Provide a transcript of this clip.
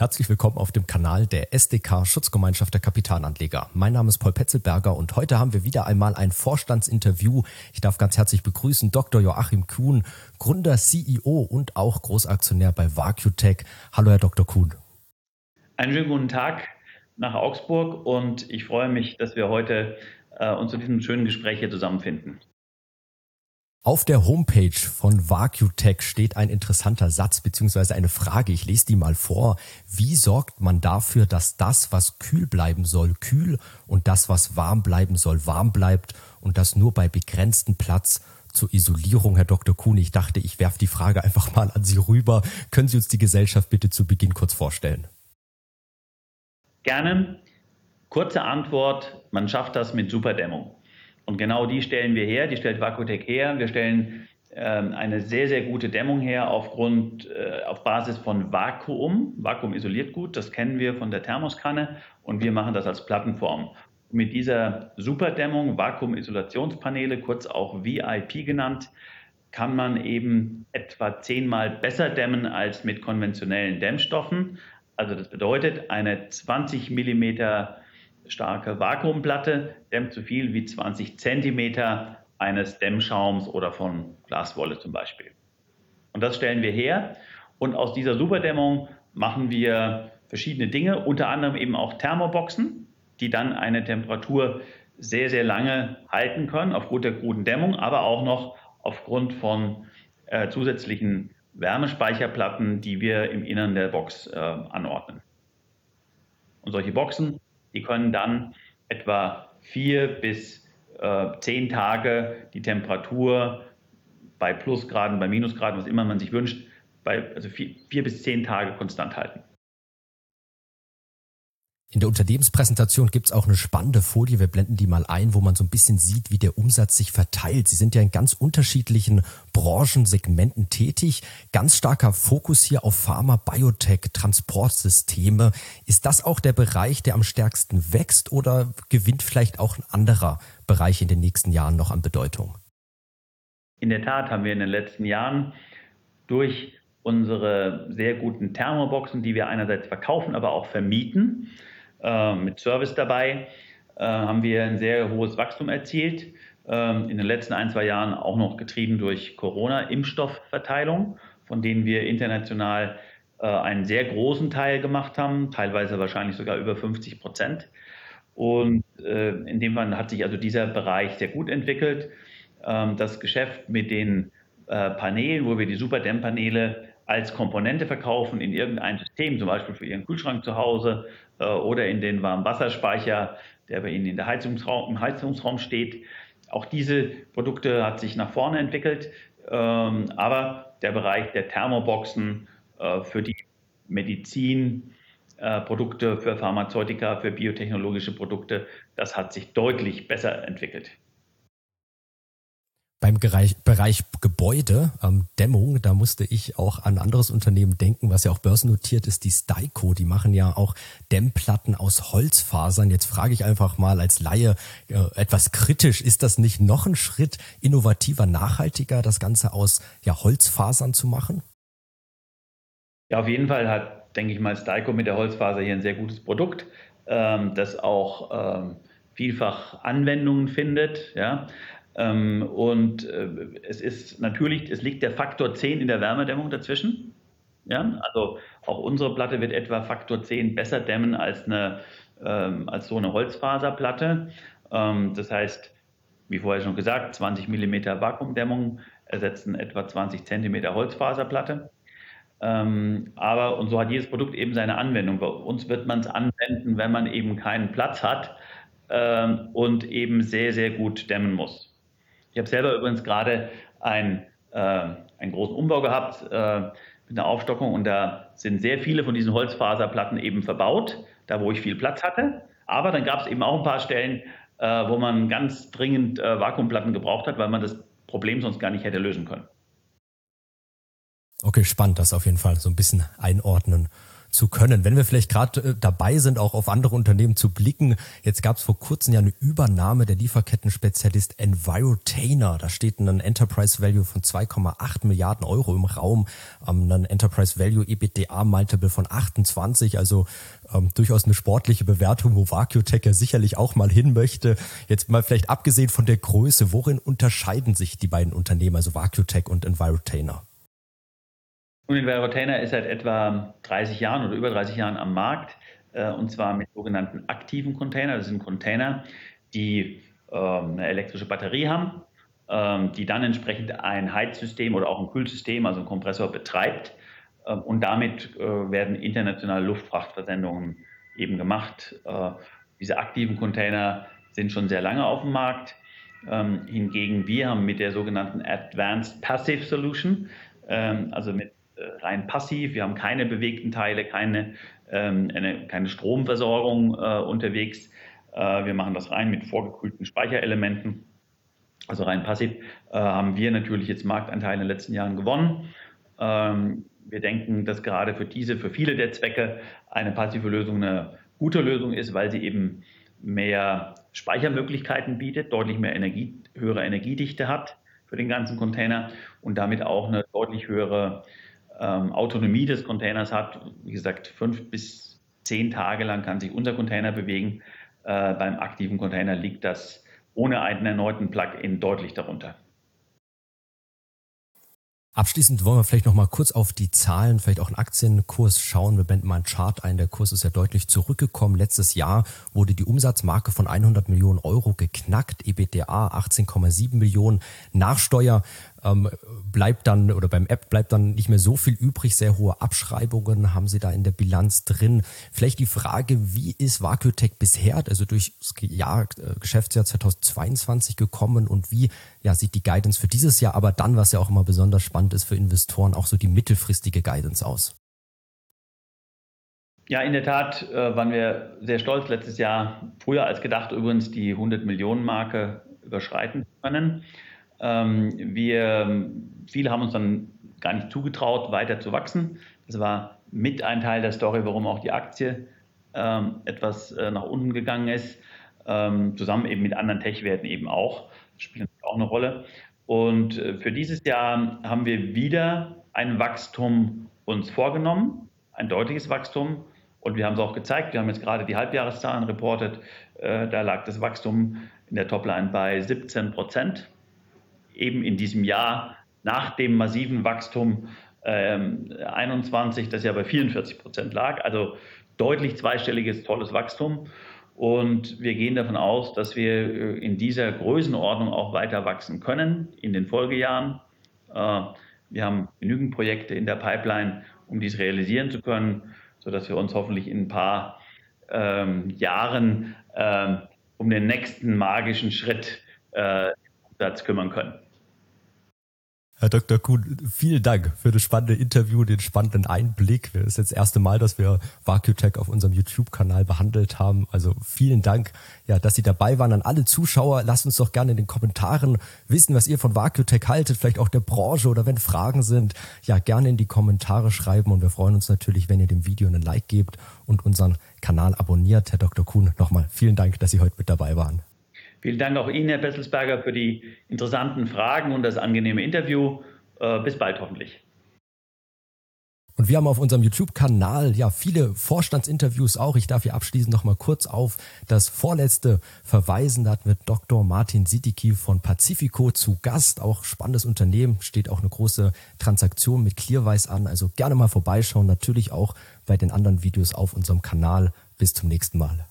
Herzlich willkommen auf dem Kanal der SDK Schutzgemeinschaft der Kapitalanleger. Mein Name ist Paul Petzelberger und heute haben wir wieder einmal ein Vorstandsinterview. Ich darf ganz herzlich begrüßen Dr. Joachim Kuhn, Gründer, CEO und auch Großaktionär bei VacuTech. Hallo, Herr Dr. Kuhn. Einen schönen guten Tag nach Augsburg und ich freue mich, dass wir heute äh, uns zu diesem schönen Gespräch hier zusammenfinden. Auf der Homepage von VacuTech steht ein interessanter Satz bzw. eine Frage. Ich lese die mal vor. Wie sorgt man dafür, dass das, was kühl bleiben soll, kühl und das, was warm bleiben soll, warm bleibt und das nur bei begrenztem Platz zur Isolierung, Herr Dr. Kuhn. Ich dachte, ich werfe die Frage einfach mal an Sie rüber. Können Sie uns die Gesellschaft bitte zu Beginn kurz vorstellen? Gerne. Kurze Antwort, man schafft das mit Superdämmung. Und genau die stellen wir her, die stellt Vakutec her. Wir stellen ähm, eine sehr, sehr gute Dämmung her aufgrund, äh, auf Basis von Vakuum. Vakuum isoliert gut, das kennen wir von der Thermoskanne und wir machen das als Plattenform. Mit dieser Superdämmung, Vakuumisolationspaneele, kurz auch VIP genannt, kann man eben etwa zehnmal besser dämmen als mit konventionellen Dämmstoffen. Also das bedeutet, eine 20 Millimeter starke Vakuumplatte dämmt so viel wie 20 Zentimeter eines Dämmschaums oder von Glaswolle zum Beispiel. Und das stellen wir her. Und aus dieser Superdämmung machen wir verschiedene Dinge, unter anderem eben auch Thermoboxen, die dann eine Temperatur sehr, sehr lange halten können, aufgrund der guten Dämmung, aber auch noch aufgrund von äh, zusätzlichen Wärmespeicherplatten, die wir im Innern der Box äh, anordnen. Und solche Boxen die können dann etwa vier bis äh, zehn Tage die Temperatur bei Plusgraden, bei Minusgraden, was immer man sich wünscht, bei, also vier, vier bis zehn Tage konstant halten. In der Unternehmenspräsentation gibt's auch eine spannende Folie, wir blenden die mal ein, wo man so ein bisschen sieht, wie der Umsatz sich verteilt. Sie sind ja in ganz unterschiedlichen Branchensegmenten tätig. Ganz starker Fokus hier auf Pharma, Biotech, Transportsysteme. Ist das auch der Bereich, der am stärksten wächst oder gewinnt vielleicht auch ein anderer Bereich in den nächsten Jahren noch an Bedeutung? In der Tat haben wir in den letzten Jahren durch unsere sehr guten Thermoboxen, die wir einerseits verkaufen, aber auch vermieten, äh, mit Service dabei, äh, haben wir ein sehr hohes Wachstum erzielt. Ähm, in den letzten ein, zwei Jahren auch noch getrieben durch Corona-Impfstoffverteilung, von denen wir international äh, einen sehr großen Teil gemacht haben, teilweise wahrscheinlich sogar über 50 Prozent. Und in dem Fall hat sich also dieser Bereich sehr gut entwickelt. Ähm, das Geschäft mit den Paneelen, wo wir die Superdämmpaneele als Komponente verkaufen in irgendein System, zum Beispiel für Ihren Kühlschrank zu Hause äh, oder in den Warmwasserspeicher, der bei Ihnen in der Heizungsraum, im Heizungsraum steht. Auch diese Produkte hat sich nach vorne entwickelt, ähm, aber der Bereich der Thermoboxen äh, für die Medizinprodukte, äh, für Pharmazeutika, für biotechnologische Produkte, das hat sich deutlich besser entwickelt. Beim Bereich, Bereich Gebäude, ähm, Dämmung, da musste ich auch an anderes Unternehmen denken, was ja auch börsennotiert ist, die Styco. Die machen ja auch Dämmplatten aus Holzfasern. Jetzt frage ich einfach mal als Laie äh, etwas kritisch, ist das nicht noch ein Schritt innovativer, nachhaltiger, das Ganze aus ja, Holzfasern zu machen? Ja, auf jeden Fall hat, denke ich mal, Styco mit der Holzfaser hier ein sehr gutes Produkt, ähm, das auch ähm, vielfach Anwendungen findet. Ja. Ähm, und äh, es ist natürlich, es liegt der Faktor 10 in der Wärmedämmung dazwischen. Ja, also auch unsere Platte wird etwa Faktor 10 besser dämmen als, eine, ähm, als so eine Holzfaserplatte. Ähm, das heißt, wie vorher schon gesagt, 20 mm Vakuumdämmung ersetzen etwa 20 cm Holzfaserplatte. Ähm, aber und so hat jedes Produkt eben seine Anwendung. Bei uns wird man es anwenden, wenn man eben keinen Platz hat ähm, und eben sehr, sehr gut dämmen muss. Ich habe selber übrigens gerade ein, äh, einen großen Umbau gehabt äh, mit einer Aufstockung und da sind sehr viele von diesen Holzfaserplatten eben verbaut, da wo ich viel Platz hatte. Aber dann gab es eben auch ein paar Stellen, äh, wo man ganz dringend äh, Vakuumplatten gebraucht hat, weil man das Problem sonst gar nicht hätte lösen können. Okay, spannend, das auf jeden Fall so ein bisschen einordnen zu können. Wenn wir vielleicht gerade äh, dabei sind, auch auf andere Unternehmen zu blicken, jetzt gab es vor kurzem ja eine Übernahme der Lieferketten-Spezialist Envirotainer. Da steht ein Enterprise Value von 2,8 Milliarden Euro im Raum, ähm, ein Enterprise Value EBITDA Multiple von 28, also ähm, durchaus eine sportliche Bewertung, wo VacuTech ja sicherlich auch mal hin möchte. Jetzt mal vielleicht abgesehen von der Größe, worin unterscheiden sich die beiden Unternehmen, also VacuTech und Envirotainer? Und Envirotainer ist seit etwa 30 Jahren oder über 30 Jahren am Markt äh, und zwar mit sogenannten aktiven Container. Das sind Container, die äh, eine elektrische Batterie haben, äh, die dann entsprechend ein Heizsystem oder auch ein Kühlsystem, also ein Kompressor betreibt ähm, und damit äh, werden internationale Luftfrachtversendungen eben gemacht. Äh, diese aktiven Container sind schon sehr lange auf dem Markt. Ähm, hingegen wir haben mit der sogenannten Advanced Passive Solution, ähm, also mit rein passiv, wir haben keine bewegten Teile, keine, eine, keine Stromversorgung unterwegs. wir machen das rein mit vorgekühlten Speicherelementen. Also rein passiv haben wir natürlich jetzt Marktanteile in den letzten Jahren gewonnen. Wir denken, dass gerade für diese, für viele der Zwecke eine passive Lösung eine gute Lösung ist, weil sie eben mehr Speichermöglichkeiten bietet, deutlich mehr Energie, höhere Energiedichte hat für den ganzen Container und damit auch eine deutlich höhere ähm, Autonomie des Containers hat. Wie gesagt, fünf bis zehn Tage lang kann sich unser Container bewegen. Äh, beim aktiven Container liegt das ohne einen erneuten Plug-in deutlich darunter. Abschließend wollen wir vielleicht noch mal kurz auf die Zahlen, vielleicht auch einen Aktienkurs schauen. Wir blenden mal einen Chart ein. Der Kurs ist ja deutlich zurückgekommen. Letztes Jahr wurde die Umsatzmarke von 100 Millionen Euro geknackt. EBTA 18,7 Millionen. Nachsteuer ähm, bleibt dann oder beim App bleibt dann nicht mehr so viel übrig. Sehr hohe Abschreibungen haben Sie da in der Bilanz drin. Vielleicht die Frage, wie ist Vacuotech bisher, also durch das Jahr, äh, Geschäftsjahr 2022 gekommen und wie ja, sieht die Guidance für dieses Jahr, aber dann, was ja auch immer besonders spannend ist für Investoren, auch so die mittelfristige Guidance aus? Ja, in der Tat äh, waren wir sehr stolz, letztes Jahr früher als gedacht übrigens die 100 Millionen Marke überschreiten können. Ähm, wir, viele haben uns dann gar nicht zugetraut, weiter zu wachsen. Das war mit ein Teil der Story, warum auch die Aktie ähm, etwas äh, nach unten gegangen ist, ähm, zusammen eben mit anderen Tech-Werten eben auch. Das spielt auch eine Rolle. Und äh, für dieses Jahr haben wir wieder ein Wachstum uns vorgenommen, ein deutliches Wachstum. Und wir haben es auch gezeigt. Wir haben jetzt gerade die Halbjahreszahlen reportet. Äh, da lag das Wachstum in der Topline bei 17 Prozent eben in diesem Jahr nach dem massiven Wachstum ähm, 21, das ja bei 44 Prozent lag. Also deutlich zweistelliges, tolles Wachstum. Und wir gehen davon aus, dass wir äh, in dieser Größenordnung auch weiter wachsen können in den Folgejahren. Äh, wir haben genügend Projekte in der Pipeline, um dies realisieren zu können, sodass wir uns hoffentlich in ein paar ähm, Jahren ähm, um den nächsten magischen Schritt äh, Umsatz kümmern können. Herr Dr. Kuhn, vielen Dank für das spannende Interview, den spannenden Einblick. Das ist jetzt das erste Mal, dass wir VacuTech auf unserem YouTube-Kanal behandelt haben. Also vielen Dank, ja, dass Sie dabei waren. An alle Zuschauer, lasst uns doch gerne in den Kommentaren wissen, was ihr von VacuTech haltet, vielleicht auch der Branche oder wenn Fragen sind, ja, gerne in die Kommentare schreiben. Und wir freuen uns natürlich, wenn ihr dem Video einen Like gebt und unseren Kanal abonniert. Herr Dr. Kuhn, nochmal vielen Dank, dass Sie heute mit dabei waren. Vielen Dank auch Ihnen, Herr Besselsberger, für die interessanten Fragen und das angenehme Interview. Äh, bis bald hoffentlich. Und wir haben auf unserem YouTube-Kanal ja viele Vorstandsinterviews auch. Ich darf hier abschließend noch mal kurz auf das vorletzte verweisen. Da hatten wir Dr. Martin Sidiki von Pacifico zu Gast. Auch spannendes Unternehmen. Steht auch eine große Transaktion mit Clearwise an. Also gerne mal vorbeischauen. Natürlich auch bei den anderen Videos auf unserem Kanal. Bis zum nächsten Mal.